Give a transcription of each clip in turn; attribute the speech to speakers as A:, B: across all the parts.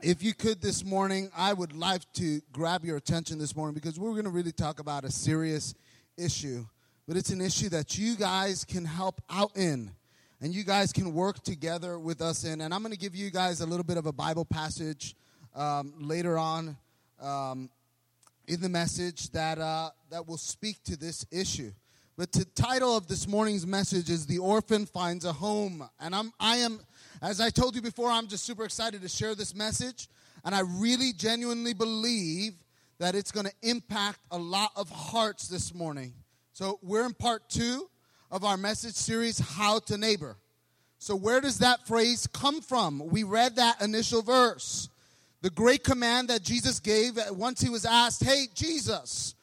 A: if you could this morning, I would like to grab your attention this morning because we're going to really talk about a serious issue. But it's an issue that you guys can help out in and you guys can work together with us in. And I'm going to give you guys a little bit of a Bible passage um, later on um, in the message that, uh, that will speak to this issue. But the title of this morning's message is "The Orphan Finds a Home," and I'm I am, as I told you before, I'm just super excited to share this message, and I really genuinely believe that it's going to impact a lot of hearts this morning. So we're in part two of our message series, "How to Neighbor." So where does that phrase come from? We read that initial verse, the great command that Jesus gave once he was asked, "Hey, Jesus."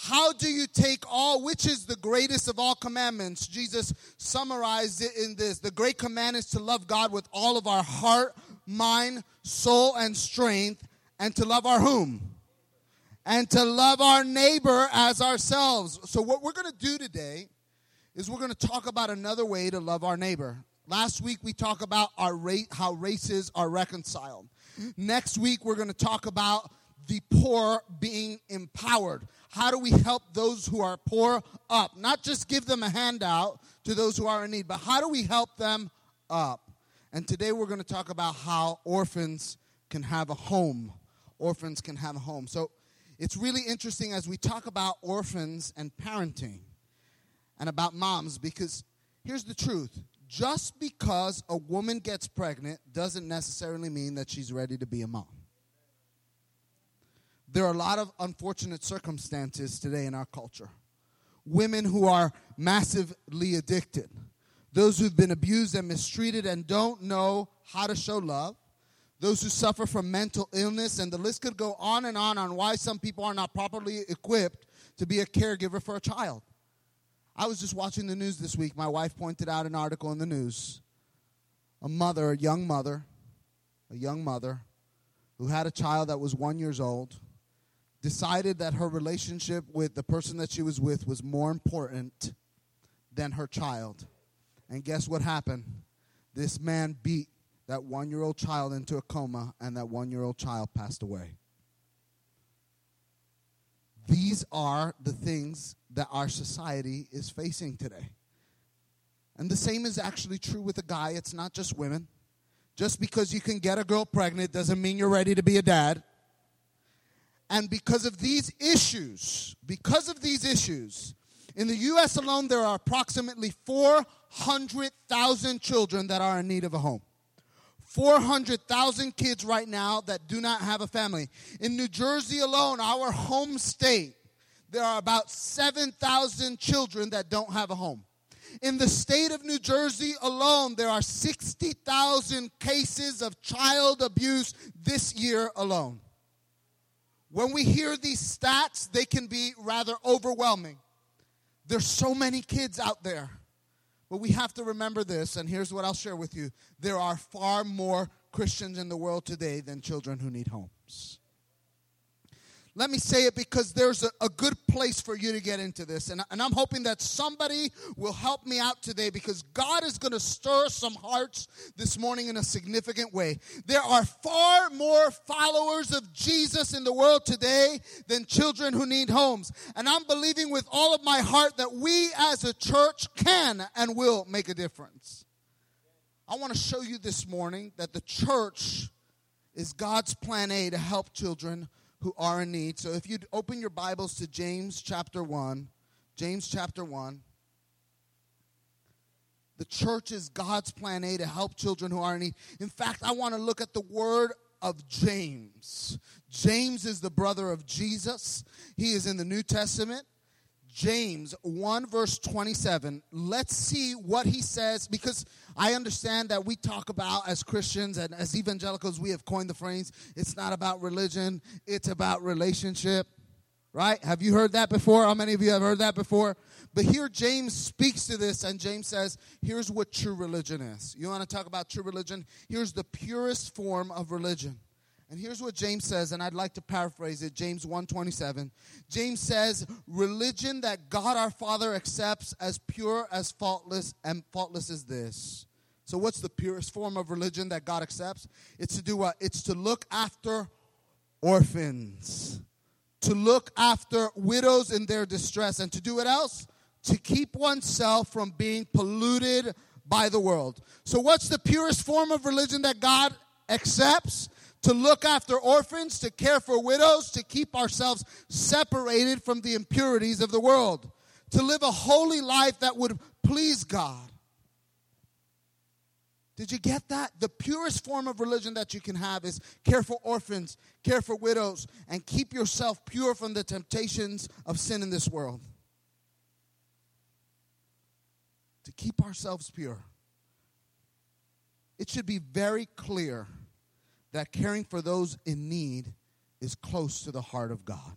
A: How do you take all, which is the greatest of all commandments? Jesus summarized it in this The great command is to love God with all of our heart, mind, soul, and strength, and to love our whom? And to love our neighbor as ourselves. So, what we're going to do today is we're going to talk about another way to love our neighbor. Last week we talked about our rate, how races are reconciled. Next week we're going to talk about the poor being empowered. How do we help those who are poor up? Not just give them a handout to those who are in need, but how do we help them up? And today we're going to talk about how orphans can have a home. Orphans can have a home. So it's really interesting as we talk about orphans and parenting and about moms because here's the truth just because a woman gets pregnant doesn't necessarily mean that she's ready to be a mom there are a lot of unfortunate circumstances today in our culture. Women who are massively addicted, those who've been abused and mistreated and don't know how to show love, those who suffer from mental illness, and the list could go on and on on why some people are not properly equipped to be a caregiver for a child. I was just watching the news this week. My wife pointed out an article in the news. A mother, a young mother, a young mother who had a child that was one years old decided that her relationship with the person that she was with was more important than her child. And guess what happened? This man beat that one year old child into a coma, and that one year old child passed away. These are the things that our society is facing today. And the same is actually true with a guy, it's not just women. Just because you can get a girl pregnant doesn't mean you're ready to be a dad. And because of these issues, because of these issues, in the US alone, there are approximately 400,000 children that are in need of a home. 400,000 kids right now that do not have a family. In New Jersey alone, our home state, there are about 7,000 children that don't have a home. In the state of New Jersey alone, there are 60,000 cases of child abuse this year alone. When we hear these stats, they can be rather overwhelming. There's so many kids out there. But we have to remember this, and here's what I'll share with you. There are far more Christians in the world today than children who need homes. Let me say it because there's a, a, good place for you to get into this. And, and I'm hoping that somebody will help me out today because God is going to stir some hearts this morning in a significant way. There are far more followers of Jesus in the world today than children who need homes. And I'm believing with all of my heart that we as a church can and will make a difference. I want to show you this morning that the church is God's plan A to help children who are in need. So if you'd open your Bibles to James chapter 1, James chapter 1. The church is God's plan A to help children who are in need. In fact, I want to look at the word of James. James is the brother of Jesus. He is in the New Testament. James 1, verse 27. Let's see what he says because I understand that we talk about as Christians and as evangelicals, we have coined the phrase it's not about religion, it's about relationship. Right? Have you heard that before? How many of you have heard that before? But here James speaks to this, and James says, here's what true religion is. You want to talk about true religion? Here's the purest form of religion. And here's what James says, and I'd like to paraphrase it. James 1:27. James says, "Religion that God our Father accepts as pure as faultless and faultless is this: So, what's the purest form of religion that God accepts? It's to do what? It's to look after orphans, to look after widows in their distress, and to do what else? To keep oneself from being polluted by the world. So, what's the purest form of religion that God accepts? To look after orphans, to care for widows, to keep ourselves separated from the impurities of the world, to live a holy life that would please God. Did you get that? The purest form of religion that you can have is care for orphans, care for widows, and keep yourself pure from the temptations of sin in this world. To keep ourselves pure. It should be very clear that caring for those in need is close to the heart of God.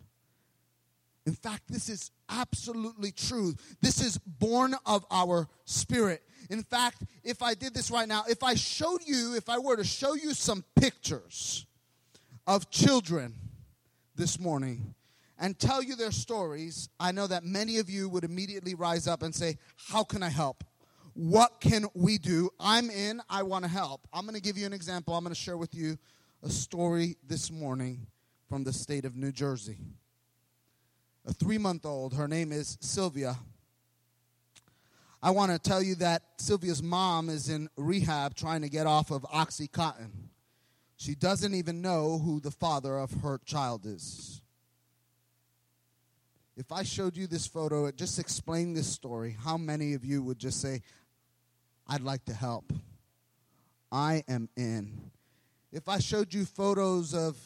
A: In fact, this is absolutely true. This is born of our spirit. In fact, if I did this right now, if I showed you, if I were to show you some pictures of children this morning and tell you their stories, I know that many of you would immediately rise up and say, How can I help? What can we do? I'm in, I want to help. I'm going to give you an example. I'm going to share with you a story this morning from the state of New Jersey. A three month old, her name is Sylvia I want to tell you that Sylvia's mom is in rehab trying to get off of Oxycontin. She doesn't even know who the father of her child is. If I showed you this photo, it just explained this story, how many of you would just say, I'd like to help? I am in. If I showed you photos of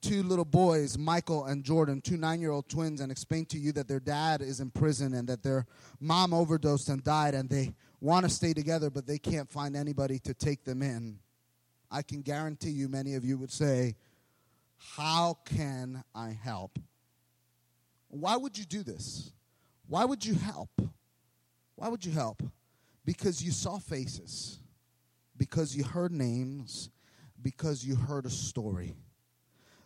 A: two little boys, Michael and Jordan, two nine year old twins, and explained to you that their dad is in prison and that their mom overdosed and died, and they want to stay together, but they can't find anybody to take them in, I can guarantee you many of you would say, How can I help? Why would you do this? Why would you help? Why would you help? Because you saw faces, because you heard names, because you heard a story.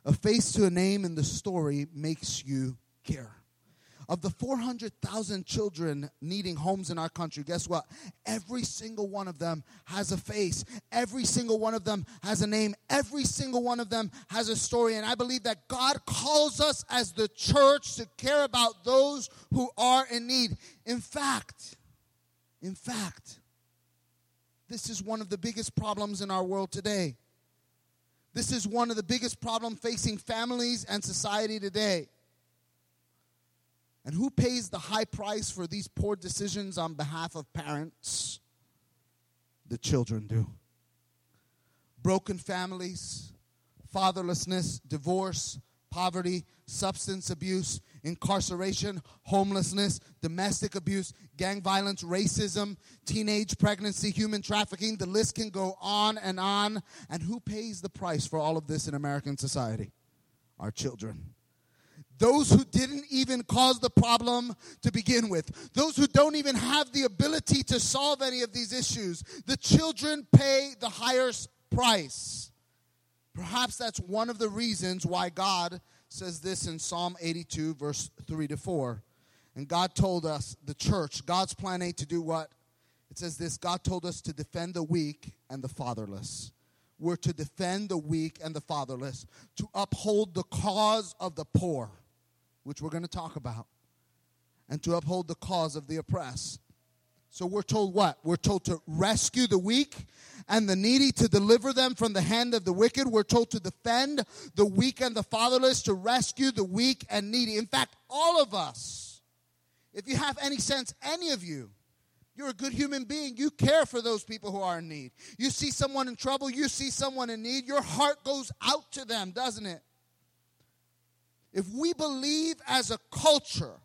A: A face to a name in the story makes you care. Of the 400,000 children needing homes in our country, guess what? Every single one of them has a face. Every single one of them has a name. Every single one of them has a story. And I believe that God calls us as the church to care about those who are in need. In fact, in fact, this is one of the biggest problems in our world today. This is one of the biggest problems facing families and society today. And who pays the high price for these poor decisions on behalf of parents? The children do. Broken families, fatherlessness, divorce, poverty, substance abuse, incarceration, homelessness, domestic abuse, gang violence, racism, teenage pregnancy, human trafficking. The list can go on and on. And who pays the price for all of this in American society? Our children. Those who didn't even cause the problem to begin with. Those who don't even have the ability to solve any of these issues. The children pay the highest price. Perhaps that's one of the reasons why God says this in Psalm 82, verse 3 to 4. And God told us, the church, God's plan A to do what? It says this God told us to defend the weak and the fatherless. We're to defend the weak and the fatherless, to uphold the cause of the poor, which we're going to talk about, and to uphold the cause of the oppressed. So we're told what? We're told to rescue the weak and the needy, to deliver them from the hand of the wicked. We're told to defend the weak and the fatherless, to rescue the weak and needy. In fact, all of us, if you have any sense, any of you, you're a good human being. You care for those people who are in need. You see someone in trouble, you see someone in need, your heart goes out to them, doesn't it? If we believe as a culture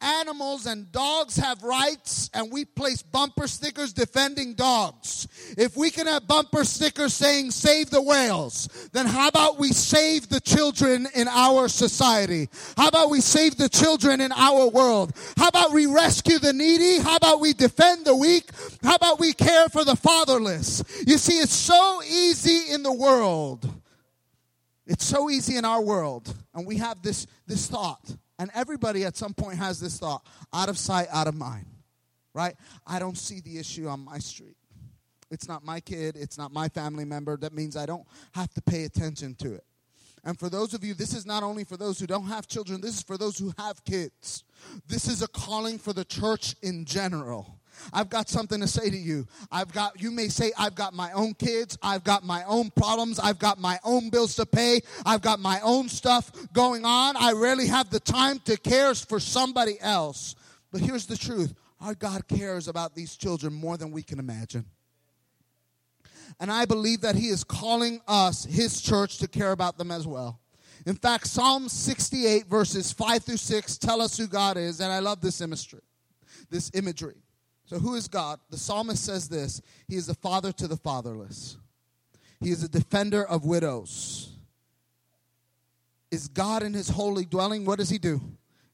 A: animals and dogs have rights and we place bumper stickers defending dogs. If we can have bumper stickers saying save the whales, then how about we save the children in our society? How about we save the children in our world? How about we rescue the needy? How about we defend the weak? How about we care for the fatherless? You see, it's so easy in the world. It's so easy in our world. And we have this, this thought and everybody at some point has this thought out of sight, out of mind, right? I don't see the issue on my street. It's not my kid, it's not my family member. That means I don't have to pay attention to it. And for those of you, this is not only for those who don't have children, this is for those who have kids. This is a calling for the church in general. I've got something to say to you. I've got, you may say, I've got my own kids. I've got my own problems. I've got my own bills to pay. I've got my own stuff going on. I rarely have the time to care for somebody else. But here's the truth our God cares about these children more than we can imagine. And I believe that He is calling us, His church, to care about them as well. In fact, Psalm 68, verses 5 through 6, tell us who God is. And I love this imagery. This imagery. So, who is God? The psalmist says this He is the father to the fatherless, He is a defender of widows. Is God in His holy dwelling? What does He do?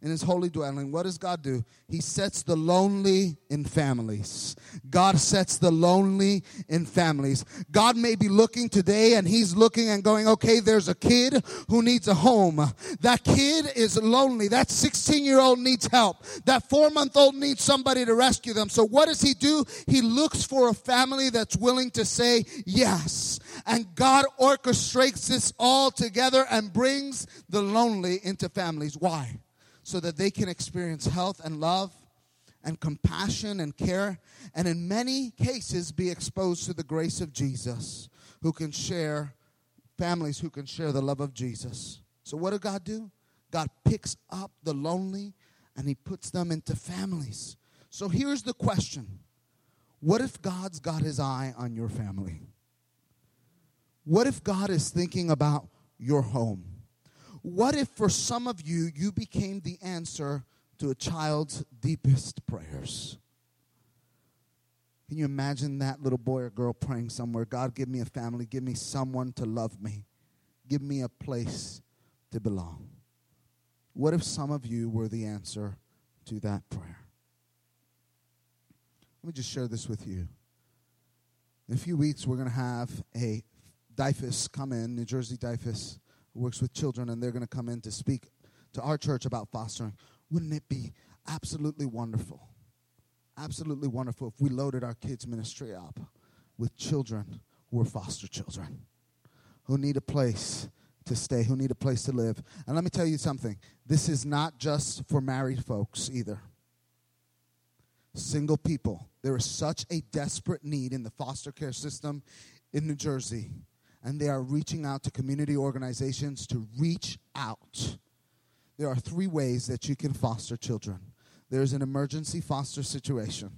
A: In his holy dwelling, what does God do? He sets the lonely in families. God sets the lonely in families. God may be looking today and he's looking and going, okay, there's a kid who needs a home. That kid is lonely. That 16 year old needs help. That four month old needs somebody to rescue them. So what does he do? He looks for a family that's willing to say yes. And God orchestrates this all together and brings the lonely into families. Why? So that they can experience health and love and compassion and care, and in many cases be exposed to the grace of Jesus, who can share, families who can share the love of Jesus. So, what did God do? God picks up the lonely and He puts them into families. So, here's the question What if God's got His eye on your family? What if God is thinking about your home? What if for some of you, you became the answer to a child's deepest prayers? Can you imagine that little boy or girl praying somewhere? God, give me a family, give me someone to love me, give me a place to belong. What if some of you were the answer to that prayer? Let me just share this with you. In a few weeks, we're going to have a DYFS come in, New Jersey DYFS, who works with children, and they're going to come in to speak to our church about fostering. Wouldn't it be absolutely wonderful? Absolutely wonderful if we loaded our kids' ministry up with children who are foster children, who need a place to stay, who need a place to live. And let me tell you something this is not just for married folks either. Single people. There is such a desperate need in the foster care system in New Jersey and they are reaching out to community organizations to reach out. There are three ways that you can foster children there's an emergency foster situation,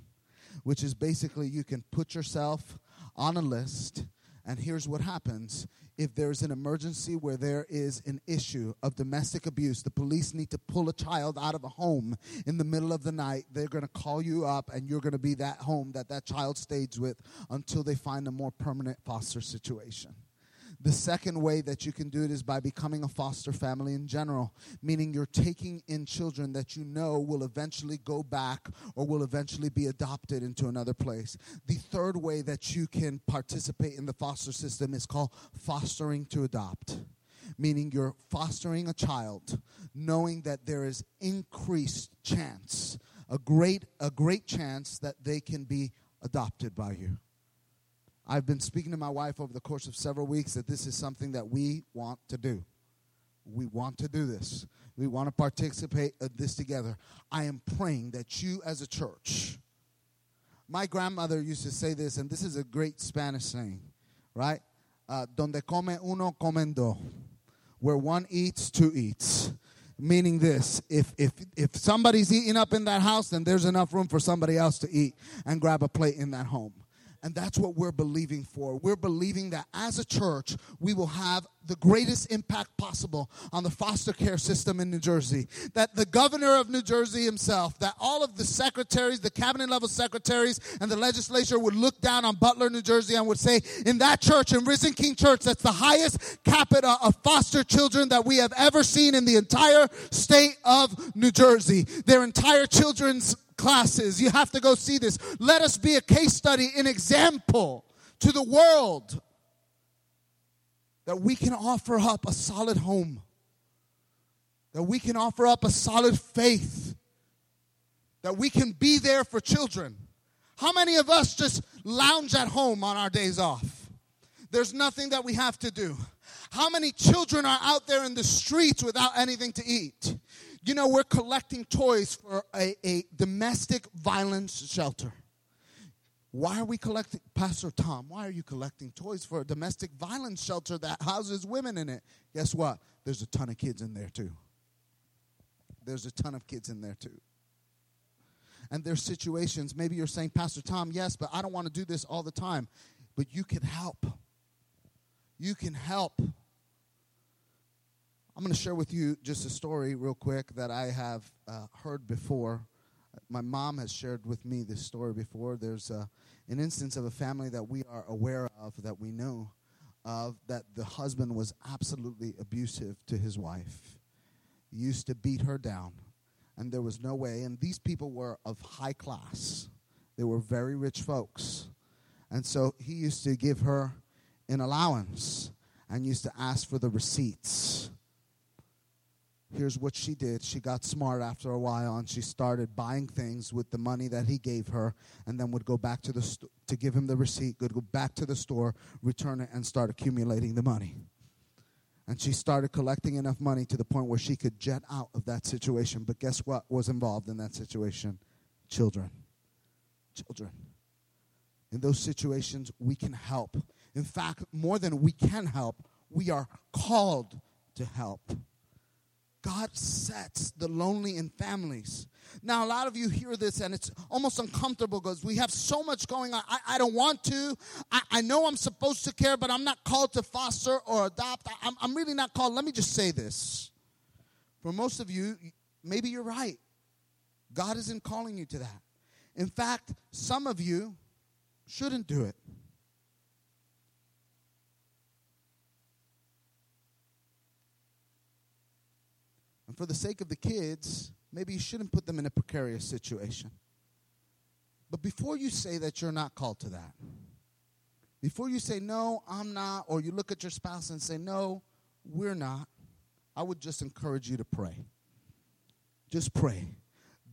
A: which is basically you can put yourself on a list, and here's what happens. If there's an emergency where there is an issue of domestic abuse, the police need to pull a child out of a home in the middle of the night. They're going to call you up, and you're going to be that home that that child stays with until they find a more permanent foster situation. The second way that you can do it is by becoming a foster family in general, meaning you're taking in children that you know will eventually go back or will eventually be adopted into another place. The third way that you can participate in the foster system is called fostering to adopt meaning you're fostering a child knowing that there is increased chance a great a great chance that they can be adopted by you I've been speaking to my wife over the course of several weeks that this is something that we want to do. We want to do this. We want to participate this together. I am praying that you, as a church, my grandmother used to say this, and this is a great Spanish saying, right? Uh, donde come uno, comen dos. Where one eats, two eats. Meaning this if, if, if somebody's eating up in that house, then there's enough room for somebody else to eat and grab a plate in that home. And that's what we're believing for. We're believing that as a church, we will have the greatest impact possible on the foster care system in New Jersey. That the governor of New Jersey himself, that all of the secretaries, the cabinet level secretaries, and the legislature would look down on Butler, New Jersey, and would say, in that church, in Risen King Church, that's the highest capita of foster children that we have ever seen in the entire state of New Jersey. Their entire children's classes. You have to go see this. Let us be a case study, an example to the world that we can offer up a solid home, that we can offer up a solid faith, that we can be there for children. How many of us just lounge at home on our days off. There's nothing that we have to do. How many children are out there in the streets without anything to eat? You know, we're collecting toys for a, a domestic violence shelter. Why are we collecting, Pastor Tom? Why are you collecting toys for a domestic violence shelter that houses women in it? Guess what? There's a ton of kids in there too. There's a ton of kids in there too. And there's situations, maybe you're saying, Pastor Tom, yes, but I don't want to do this all the time. But you can help. You can help. I'm going to share with you just a story, real quick, that I have uh, heard before. My mom has shared with me this story before. There's uh, an instance of a family that we are aware of, that we know of, that the husband was absolutely abusive to his wife. He used to beat her down, and there was no way. And these people were of high class, they were very rich folks. And so he used to give her an allowance and used to ask for the receipts here's what she did. She got smart after a while and she started buying things with the money that he gave her and then would go back to the st- to give him the receipt, would go back to the store, return it and start accumulating the money. And she started collecting enough money to the point where she could jet out of that situation. But guess what was involved in that situation? Children. Children. In those situations, we can help. In fact, more than we can help, we are called to help. God sets the lonely in families. Now, a lot of you hear this and it's almost uncomfortable because we have so much going on. I, I don't want to. I, I, know I'm supposed to care, but I'm not called to foster or adopt. I, I'm, I'm really not called. Let me just say this. For most of you, maybe you're right. God isn't calling you to that. In fact, some of you shouldn't do it. For the sake of the kids, maybe you shouldn't put them in a precarious situation. But before you say that you're not called to that, before you say, no, I'm not, or you look at your spouse and say, no, we're not, I would just encourage you to pray. Just pray.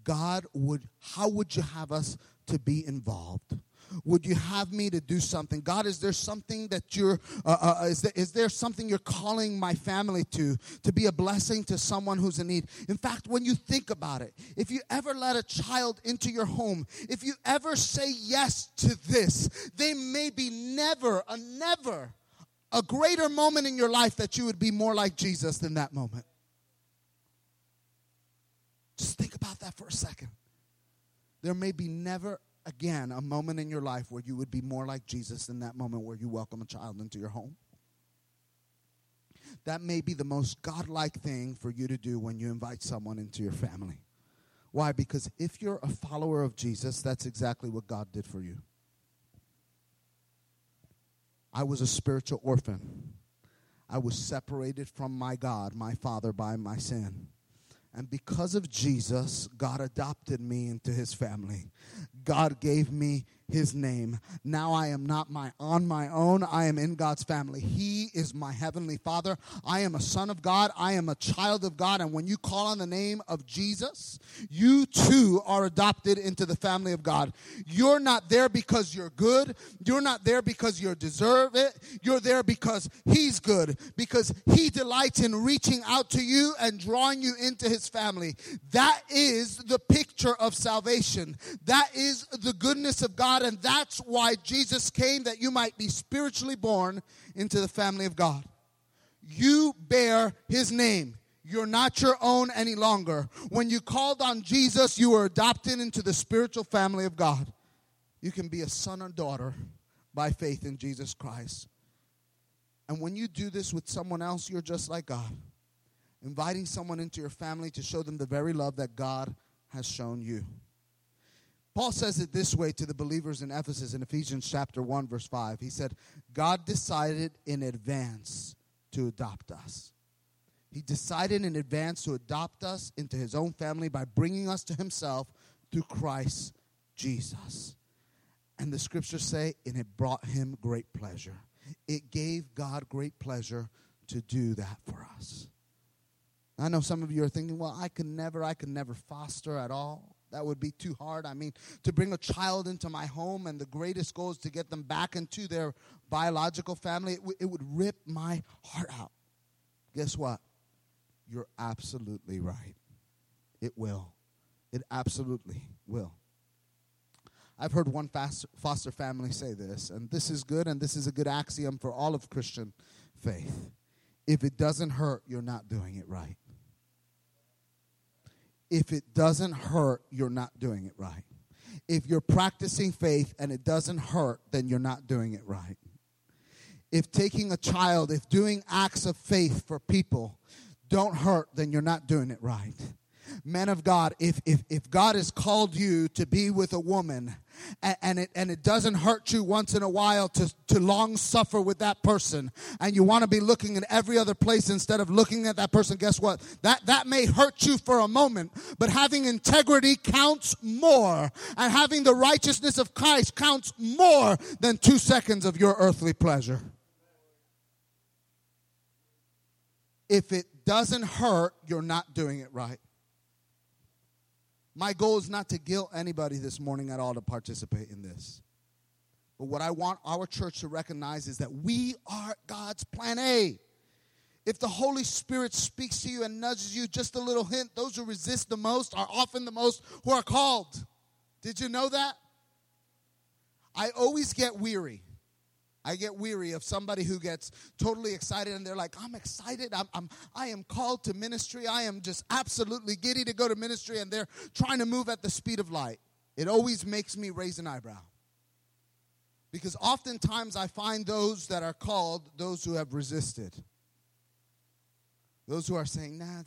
A: God would, how would you have us to be involved? Would you have me to do something? God, is there something that you're, uh, uh, uh, is, there, is there something you're calling my family to, to be a blessing to someone who's in need? In fact, when you think about it, if you ever let a child into your home, if you ever say yes to this, they may be never, a never, a greater moment in your life that you would be more like Jesus than that moment. Just think about that for a second. There may be never again a moment in your life where you would be more like Jesus than that moment where you welcome a child into your home. That may be the most godlike thing for you to do when you invite someone into your family. Why? Because if you're a follower of Jesus, that's exactly what God did for you. I was a spiritual orphan. I was separated from my God, my Father, by my sin. And because of Jesus, God adopted me into his family. God gave me his name. Now I am not my on my own. I am in God's family. He is my heavenly Father. I am a son of God. I am a child of God. And when you call on the name of Jesus, you too are adopted into the family of God. You're not there because you're good. You're not there because you deserve it. You're there because he's good, because he delights in reaching out to you and drawing you into his family. That is the picture of salvation. That is the goodness of God and that's why Jesus came that you might be spiritually born into the family of God. You bear his name. You're not your own any longer. When you called on Jesus, you were adopted into the spiritual family of God. You can be a son or daughter by faith in Jesus Christ. And when you do this with someone else, you're just like God, inviting someone into your family to show them the very love that God has shown you. Paul says it this way to the believers in Ephesus in Ephesians chapter 1 verse 5. He said, "God decided in advance to adopt us." He decided in advance to adopt us into his own family by bringing us to himself through Christ Jesus. And the scriptures say, and it brought him great pleasure. It gave God great pleasure to do that for us. I know some of you are thinking, well, I could never, I could never foster at all. That would be too hard. I mean, to bring a child into my home and the greatest goal is to get them back into their biological family, it, w- it would rip my heart out. Guess what? You're absolutely right. It will. It absolutely will. I've heard one foster family say this, and this is good, and this is a good axiom for all of Christian faith. If it doesn't hurt, you're not doing it right if it doesn't hurt, you're not doing it right. If you're practicing faith and it doesn't hurt, then you're not doing it right. If taking a child, if doing acts of faith for people don't hurt, then you're not doing it right men of God, if, if, if God has called you to be with a woman and, and, it, and it doesn't hurt you once in a while to, to long suffer with that person and you want to be looking in every other place instead of looking at that person, guess what? That, that may hurt you for a moment, but having integrity counts more and having the righteousness of Christ counts more than two seconds of your earthly pleasure. If it doesn't hurt, you're not doing it right. My goal is not to guilt anybody this morning at all to participate in this. But what I want our church to recognize is that we are God's plan A. If the Holy Spirit speaks to you and nudges you just a little hint, those who resist the most are often the most who are called. Did you know that? I always get weary I get weary of somebody who gets totally excited and they're like, I'm excited. I'm, I'm, I am called to ministry. I am just absolutely giddy to go to ministry and they're trying to move at the speed of light. It always makes me raise an eyebrow. Because oftentimes I find those that are called those who have resisted. Those who are saying, nah,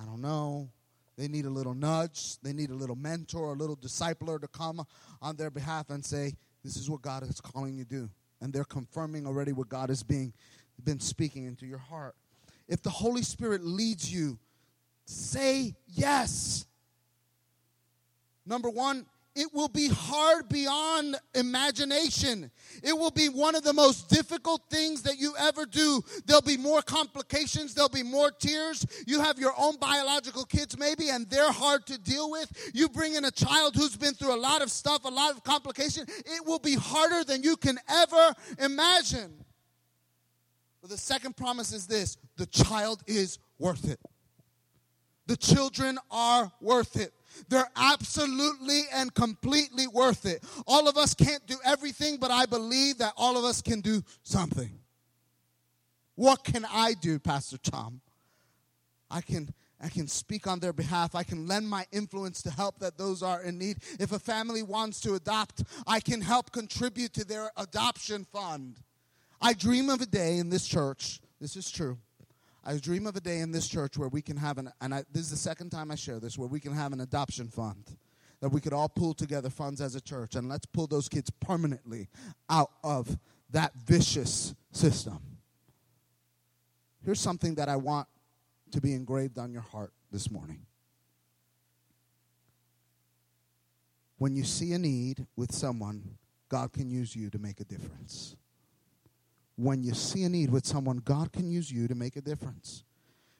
A: I don't know. They need a little nudge. They need a little mentor, a little discipler to come on their behalf and say, this is what God is calling you to do. And they're confirming already what God has being, been speaking into your heart. If the Holy Spirit leads you, say yes. Number one, it will be hard beyond imagination. It will be one of the most difficult things that you ever do. There'll be more complications, there'll be more tears. You have your own biological kids, maybe, and they're hard to deal with. You bring in a child who's been through a lot of stuff, a lot of complication. It will be harder than you can ever imagine. But the second promise is this the child is worth it. The children are worth it. They're absolutely and completely worth it. All of us can't do everything, but I believe that all of us can do something. What can I do, Pastor Tom? I can I can speak on their behalf. I can lend my influence to help that those are in need. If a family wants to adopt, I can help contribute to their adoption fund. I dream of a day in this church, this is true, I dream of a day in this church where we can have an, and I, this is the second time I share this, where we can have an adoption fund. That we could all pull together funds as a church and let's pull those kids permanently out of that vicious system. Here's something that I want to be engraved on your heart this morning. When you see a need with someone, God can use you to make a difference when you see a need with someone, God can use you to make a difference.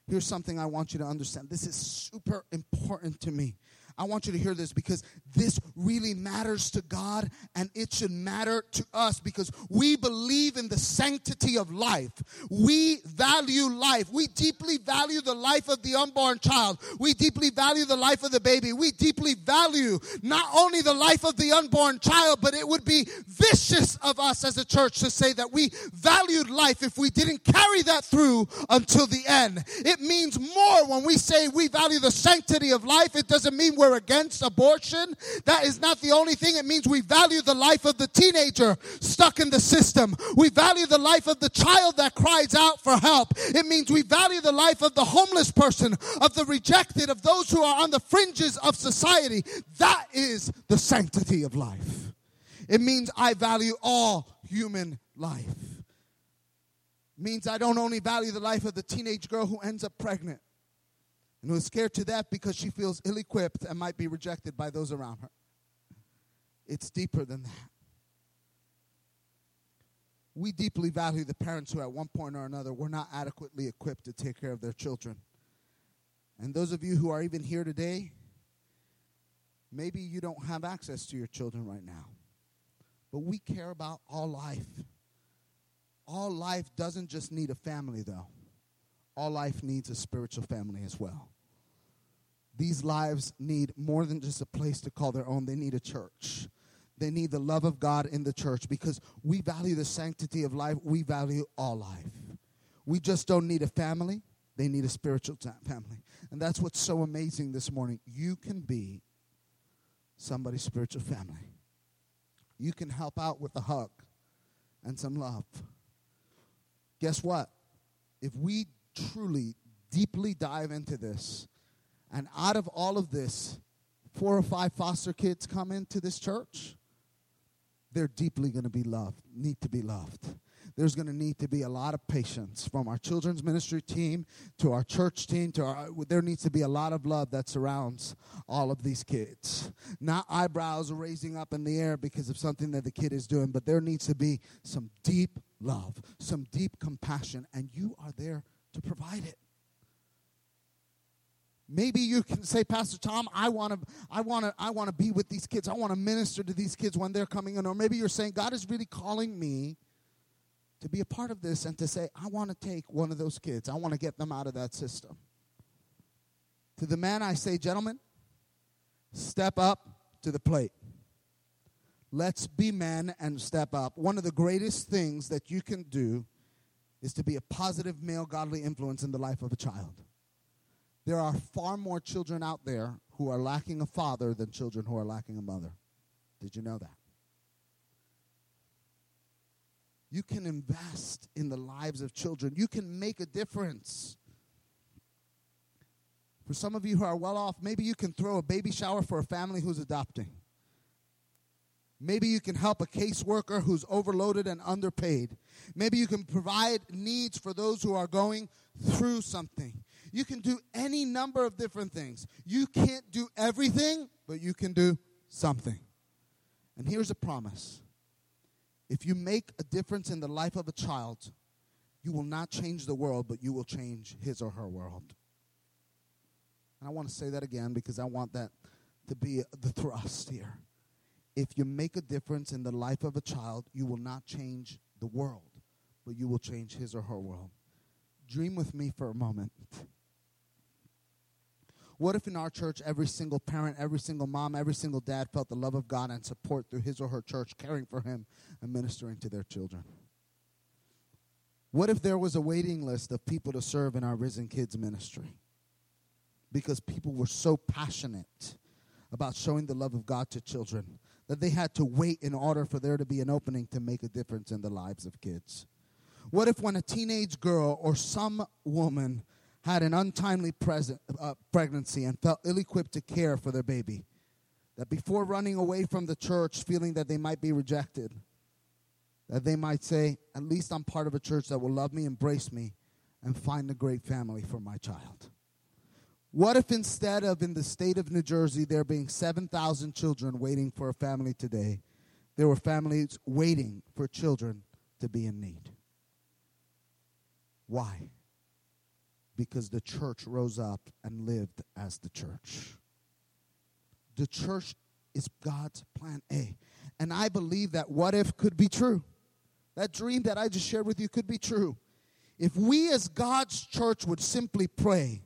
A: Here's something I want you to understand. This is super important to me. I want you to hear this because this really matters to God and it should matter to us because we believe in the sanctity of life. We value life. We deeply value the life of the unborn child. We deeply value the life of the baby. We deeply value not only the life of the unborn child, but it would be vicious of us as a church to say that we valued life if we didn't carry that through until the end. It means more when we say we value the sanctity of life. It doesn't mean we're against abortion. That is not the only thing. It means we value the life of the teenager stuck in the system. We value the life of the child that cries out for help. It means we value the life of the homeless person, of the rejected, of those who are on the fringes of society. That is the sanctity of life. It means I value all human life. It means I don't only value the life of the teenage girl who ends up pregnant and who is scared to death because she feels ill equipped and might be rejected by those around her. It's deeper than that. We deeply value the parents who, at one point or another, were not adequately equipped to take care of their children. And those of you who are even here today, Maybe you don't have access to your children right now. But we care about all life. All life doesn't just need a family, though. All life needs a spiritual family as well. These lives need more than just a place to call their own, they need a church. They need the love of God in the church because we value the sanctity of life. We value all life. We just don't need a family, they need a spiritual family. And that's what's so amazing this morning. You can be somebody's spiritual family. You can help out with a hug and some love. Guess what? If we truly, deeply dive into this, and out of all of this, four or five foster kids come into this church, they're deeply going to be loved, need to be loved. There's going to need to be a lot of patience from our children's ministry team to our church team to our there needs to be a lot of love that surrounds all of these kids. Not eyebrows raising up in the air because of something that the kid is doing, but there needs to be some deep love, some deep compassion and you are there to provide it. Maybe you can say, Pastor Tom, I want to, I want to, I want to be with these kids. I want to minister to these kids when they're coming in. Or maybe you're saying, God is really calling me to be a part of this and to say, I want to take one of those kids. I want to get them out of that system. To the man, I say, gentlemen, step up to the plate. Let's be men and step up. One of the greatest things that you can do is to be a positive male godly influence in the life of a child. There are far more children out there who are lacking a father than children who are lacking a mother. Did you know that? You can invest in the lives of children. You can make a difference. For some of you who are well off, maybe you can throw a baby shower for a family who's adopting. Maybe you can help a caseworker who's overloaded and underpaid. Maybe you can provide needs for those who are going through something. You can do any number of different things. You can't do everything, but you can do something. And here's a promise if you make a difference in the life of a child, you will not change the world, but you will change his or her world. And I want to say that again because I want that to be the thrust here. If you make a difference in the life of a child, you will not change the world, but you will change his or her world. Dream with me for a moment. What if in our church, every single parent, every single mom, every single dad felt the love of God and support through his or her church, caring for him and ministering to their children? What if there was a waiting list of people to serve in our Risen Kids ministry? Because people were so passionate about showing the love of God to children that they had to wait in order for there to be an opening to make a difference in the lives of kids. What if, when a teenage girl or some woman had an untimely present, uh, pregnancy and felt ill equipped to care for their baby. That before running away from the church, feeling that they might be rejected, that they might say, At least I'm part of a church that will love me, embrace me, and find a great family for my child. What if instead of in the state of New Jersey there being 7,000 children waiting for a family today, there were families waiting for children to be in need? Why? because the church rose up and lived as the church. The church is God's plan A. And I believe that what if could be true. That dream that I just shared with you could be true. If we as God's church would simply pray,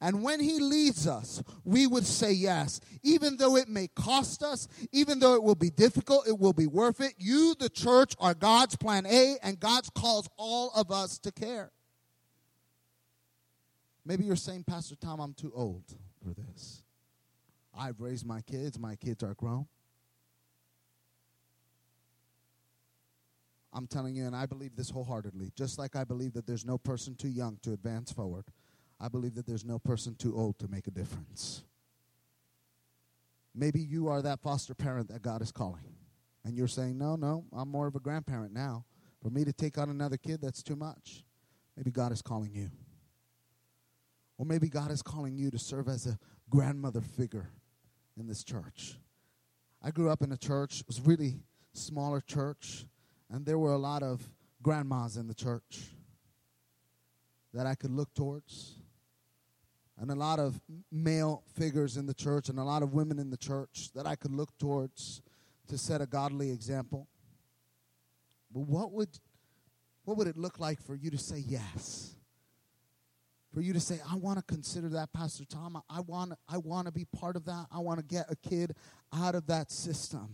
A: and when He leads us, we would say yes, even though it may cost us, even though it will be difficult, it will be worth it. You, the church, are God's plan A, and God calls all of us to care. Maybe you're saying, Pastor Tom, I'm too old for this. I've raised my kids, my kids are grown. I'm telling you, and I believe this wholeheartedly, just like I believe that there's no person too young to advance forward, I believe that there's no person too old to make a difference. Maybe you are that foster parent that God is calling. And you're saying, no, no, I'm more of a grandparent now. For me to take on another kid, that's too much. Maybe God is calling you. Or maybe God is calling you to serve as a grandmother figure in this church. I grew up in a church, it was really smaller church, and there were a lot of grandmas in the church that I could look towards. And a lot of male figures in the church and a lot of women in the church that I could look towards to set a godly example. But what would what would it look like for you to say yes? For you to say, I want to consider that, Pastor Tom. I want I want to be part of that. I want to get a kid out of that system.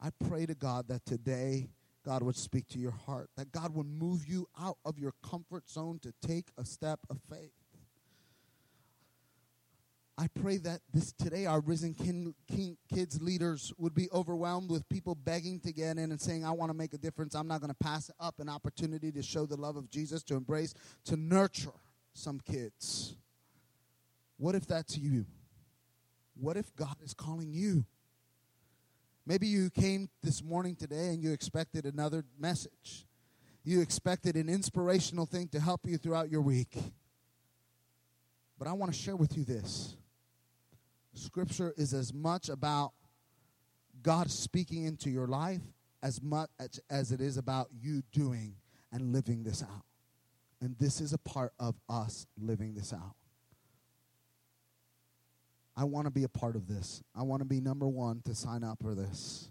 A: I pray to God that today God would speak to your heart, that God would move you out of your comfort zone to take a step of faith. I pray that this today our risen kin, kin, kids leaders would be overwhelmed with people begging to get in and saying, I want to make a difference. I'm not going to pass up an opportunity to show the love of Jesus, to embrace, to nurture some kids. What if that's you? What if God is calling you? Maybe you came this morning today and you expected another message. You expected an inspirational thing to help you throughout your week. But I want to share with you this. Scripture is as much about God speaking into your life as much as it is about you doing and living this out. And this is a part of us living this out. I want to be a part of this. I want to be number one to sign up for this.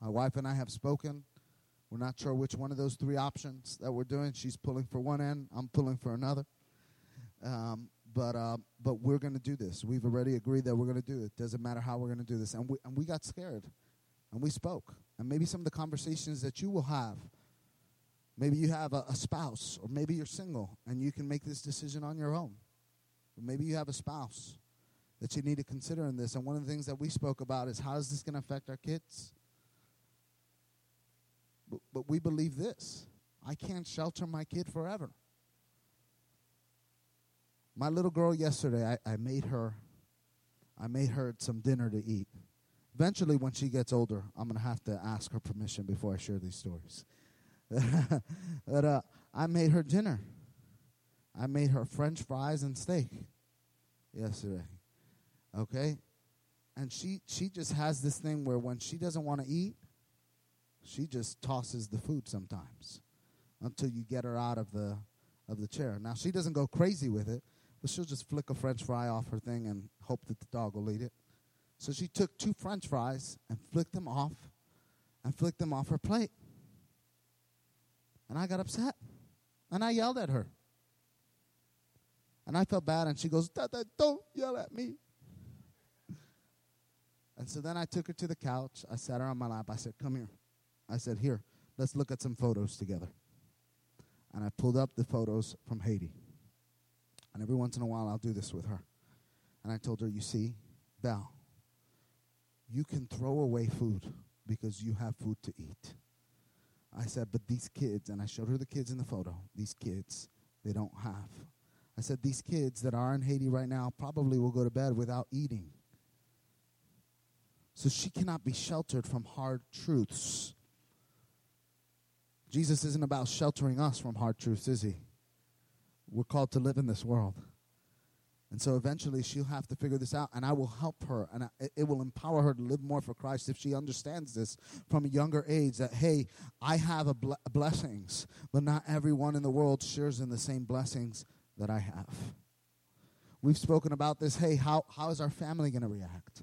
A: My wife and I have spoken. We're not sure which one of those three options that we're doing. She's pulling for one end, I'm pulling for another. Um, but uh, but we're going to do this. We've already agreed that we're going to do it. Doesn't matter how we're going to do this. And we and we got scared, and we spoke. And maybe some of the conversations that you will have. Maybe you have a, a spouse, or maybe you're single, and you can make this decision on your own. Or maybe you have a spouse that you need to consider in this. And one of the things that we spoke about is how is this going to affect our kids? But, but we believe this I can't shelter my kid forever. My little girl yesterday, I, I made her I made her some dinner to eat. Eventually, when she gets older, I'm going to have to ask her permission before I share these stories. but uh, I made her dinner. I made her French fries and steak yesterday. Okay? And she, she just has this thing where when she doesn't want to eat, she just tosses the food sometimes until you get her out of the of the chair. Now she doesn't go crazy with it, but she'll just flick a french fry off her thing and hope that the dog will eat it. So she took two french fries and flicked them off and flicked them off her plate. And I got upset. And I yelled at her. And I felt bad, and she goes, don't yell at me. And so then I took her to the couch. I sat her on my lap. I said, Come here. I said, Here, let's look at some photos together. And I pulled up the photos from Haiti. And every once in a while, I'll do this with her. And I told her, You see, Belle, you can throw away food because you have food to eat. I said, But these kids, and I showed her the kids in the photo, these kids, they don't have. I said, These kids that are in Haiti right now probably will go to bed without eating. So she cannot be sheltered from hard truths. Jesus isn't about sheltering us from hard truths, is he? We're called to live in this world. And so eventually she'll have to figure this out, and I will help her, and I, it will empower her to live more for Christ if she understands this from a younger age that, hey, I have a ble- blessings, but not everyone in the world shares in the same blessings that I have. We've spoken about this. Hey, how, how is our family going to react?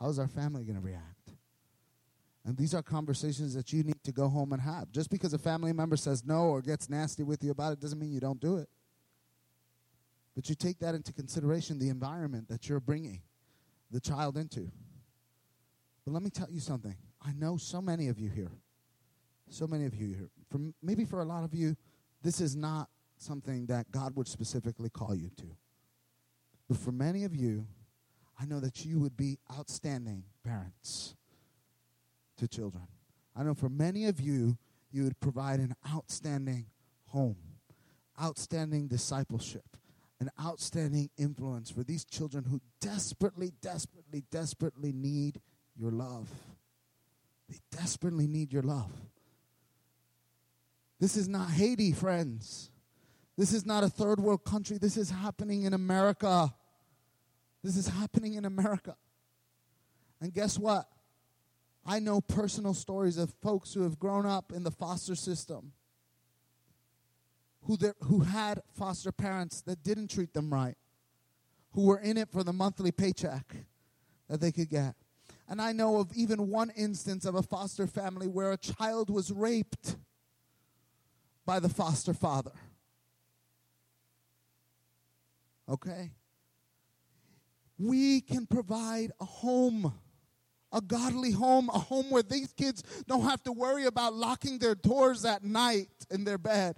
A: How is our family going to react? And these are conversations that you need to go home and have. Just because a family member says no or gets nasty with you about it doesn't mean you don't do it. But you take that into consideration the environment that you're bringing the child into. But let me tell you something. I know so many of you here. So many of you here. For maybe for a lot of you, this is not something that God would specifically call you to. But for many of you, I know that you would be outstanding parents to children. I know for many of you, you would provide an outstanding home, outstanding discipleship, an outstanding influence for these children who desperately, desperately, desperately need your love. They desperately need your love. This is not Haiti, friends. This is not a third world country. This is happening in America. This is happening in America. And guess what? I know personal stories of folks who have grown up in the foster system who, there, who had foster parents that didn't treat them right, who were in it for the monthly paycheck that they could get. And I know of even one instance of a foster family where a child was raped by the foster father. Okay? We can provide a home a godly home, a home where these kids don't have to worry about locking their doors at night in their bed,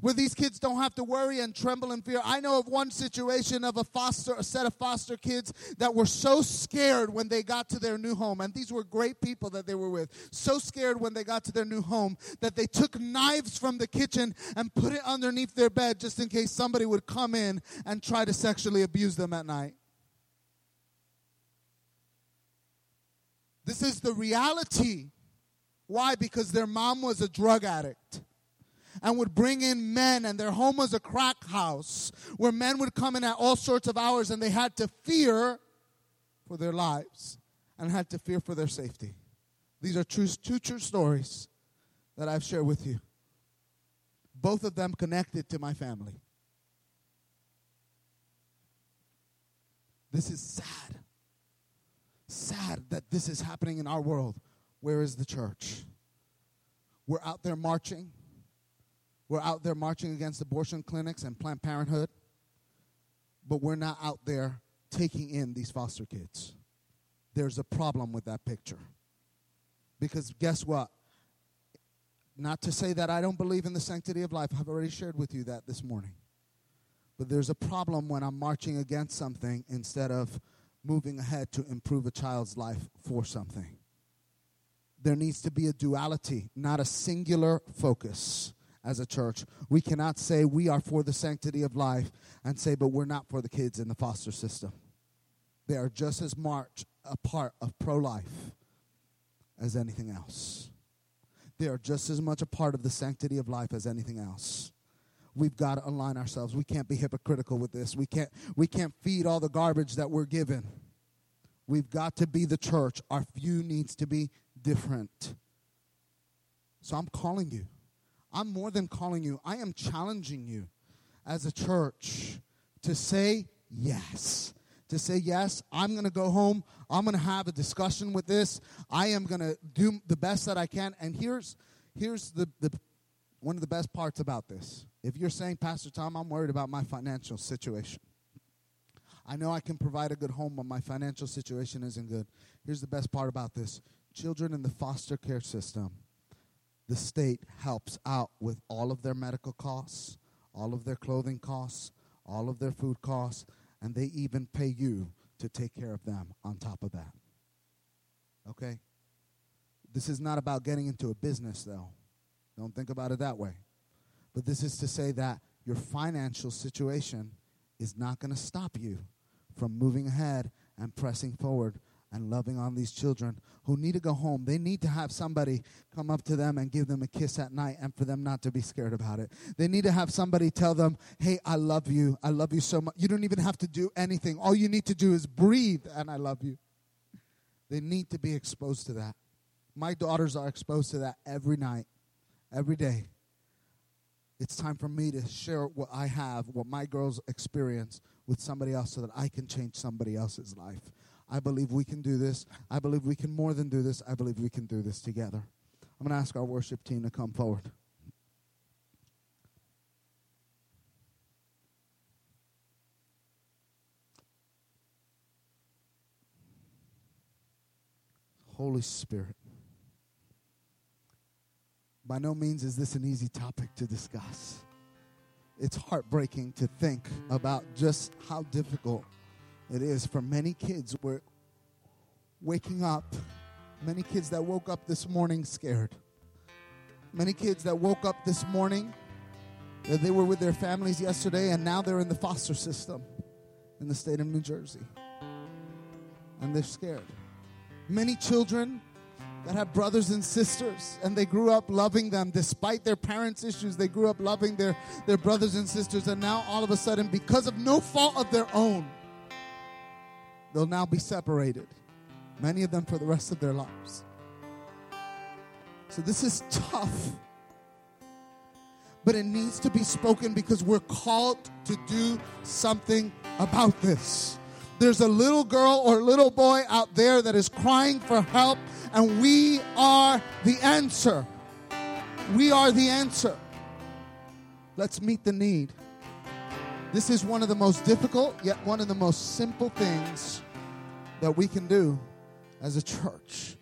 A: where these kids don't have to worry and tremble in fear. I know of one situation of a foster, a set of foster kids that were so scared when they got to their new home, and these were great people that they were with, so scared when they got to their new home that they took knives from the kitchen and put it underneath their bed just in case somebody would come in and try to sexually abuse them at night. This is the reality. Why? Because their mom was a drug addict and would bring in men, and their home was a crack house where men would come in at all sorts of hours and they had to fear for their lives and had to fear for their safety. These are true, two true stories that I've shared with you. Both of them connected to my family. This is sad sad that this is happening in our world. Where is the church? We're out there marching. We're out there marching against abortion clinics and Planned Parenthood. But we're not out there taking in these foster kids. There's a problem with that picture. Because guess what? Not to say that I don't believe in the sanctity of life. I've already shared with you that this morning. But there's a problem when I'm marching against something instead of moving ahead to improve a child's life for something. There needs to be a duality, not a singular focus as a church. We cannot say we are for the sanctity of life and say, but we're not for the kids in the foster system. They are just as much a part of pro life as anything else. They are just as much a part of the sanctity of life as anything else we've got to align ourselves. We can't be hypocritical with this. We can't we can't feed all the garbage that we're given. We've got to be the church. Our view needs to be different. So I'm calling you. I'm more than calling you. I am challenging you as a church to say yes. To say, yes, I'm going to go home. I'm going to have a discussion with this. I am going to do the best that I can. And here's, here's the, the, one of the best parts about this if you're saying, Pastor Tom, I'm worried about my financial situation, I know I can provide a good home, but my financial situation isn't good. Here's the best part about this children in the foster care system, the state helps out with all of their medical costs, all of their clothing costs, all of their food costs, and they even pay you to take care of them on top of that. Okay? This is not about getting into a business, though. Don't think about it that way. But this is to say that your financial situation is not going to stop you from moving ahead and pressing forward and loving on these children who need to go home. They need to have somebody come up to them and give them a kiss at night and for them not to be scared about it. They need to have somebody tell them, hey, I love you. I love you so much. You don't even have to do anything. All you need to do is breathe and I love you. They need to be exposed to that. My daughters are exposed to that every night, every day. It's time for me to share what I have, what my girls experience with somebody else so that I can change somebody else's life. I believe we can do this. I believe we can more than do this. I believe we can do this together. I'm going to ask our worship team to come forward. Holy Spirit. By no means is this an easy topic to discuss. It's heartbreaking to think about just how difficult it is for many kids where waking up, many kids that woke up this morning scared. Many kids that woke up this morning that they were with their families yesterday and now they're in the foster system in the state of New Jersey. And they're scared. Many children that have brothers and sisters and they grew up loving them despite their parents' issues. They grew up loving their, their brothers and sisters, and now all of a sudden, because of no fault of their own, they'll now be separated. Many of them for the rest of their lives. So this is tough. but it needs to be spoken because we're called to do something about this. There's a little girl or little boy out there that is crying for help, and we are the answer. We are the answer. Let's meet the need. This is one of the most difficult, yet one of the most simple things that we can do as a church.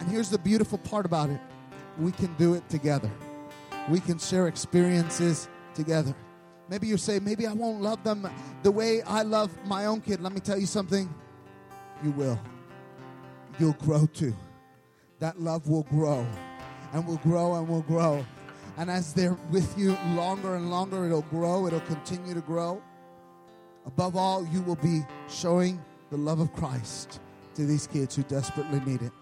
A: And here's the beautiful part about it we can do it together, we can share experiences together. Maybe you say, maybe I won't love them the way I love my own kid. Let me tell you something. You will. You'll grow too. That love will grow and will grow and will grow. And as they're with you longer and longer, it'll grow, it'll continue to grow. Above all, you will be showing the love of Christ to these kids who desperately need it.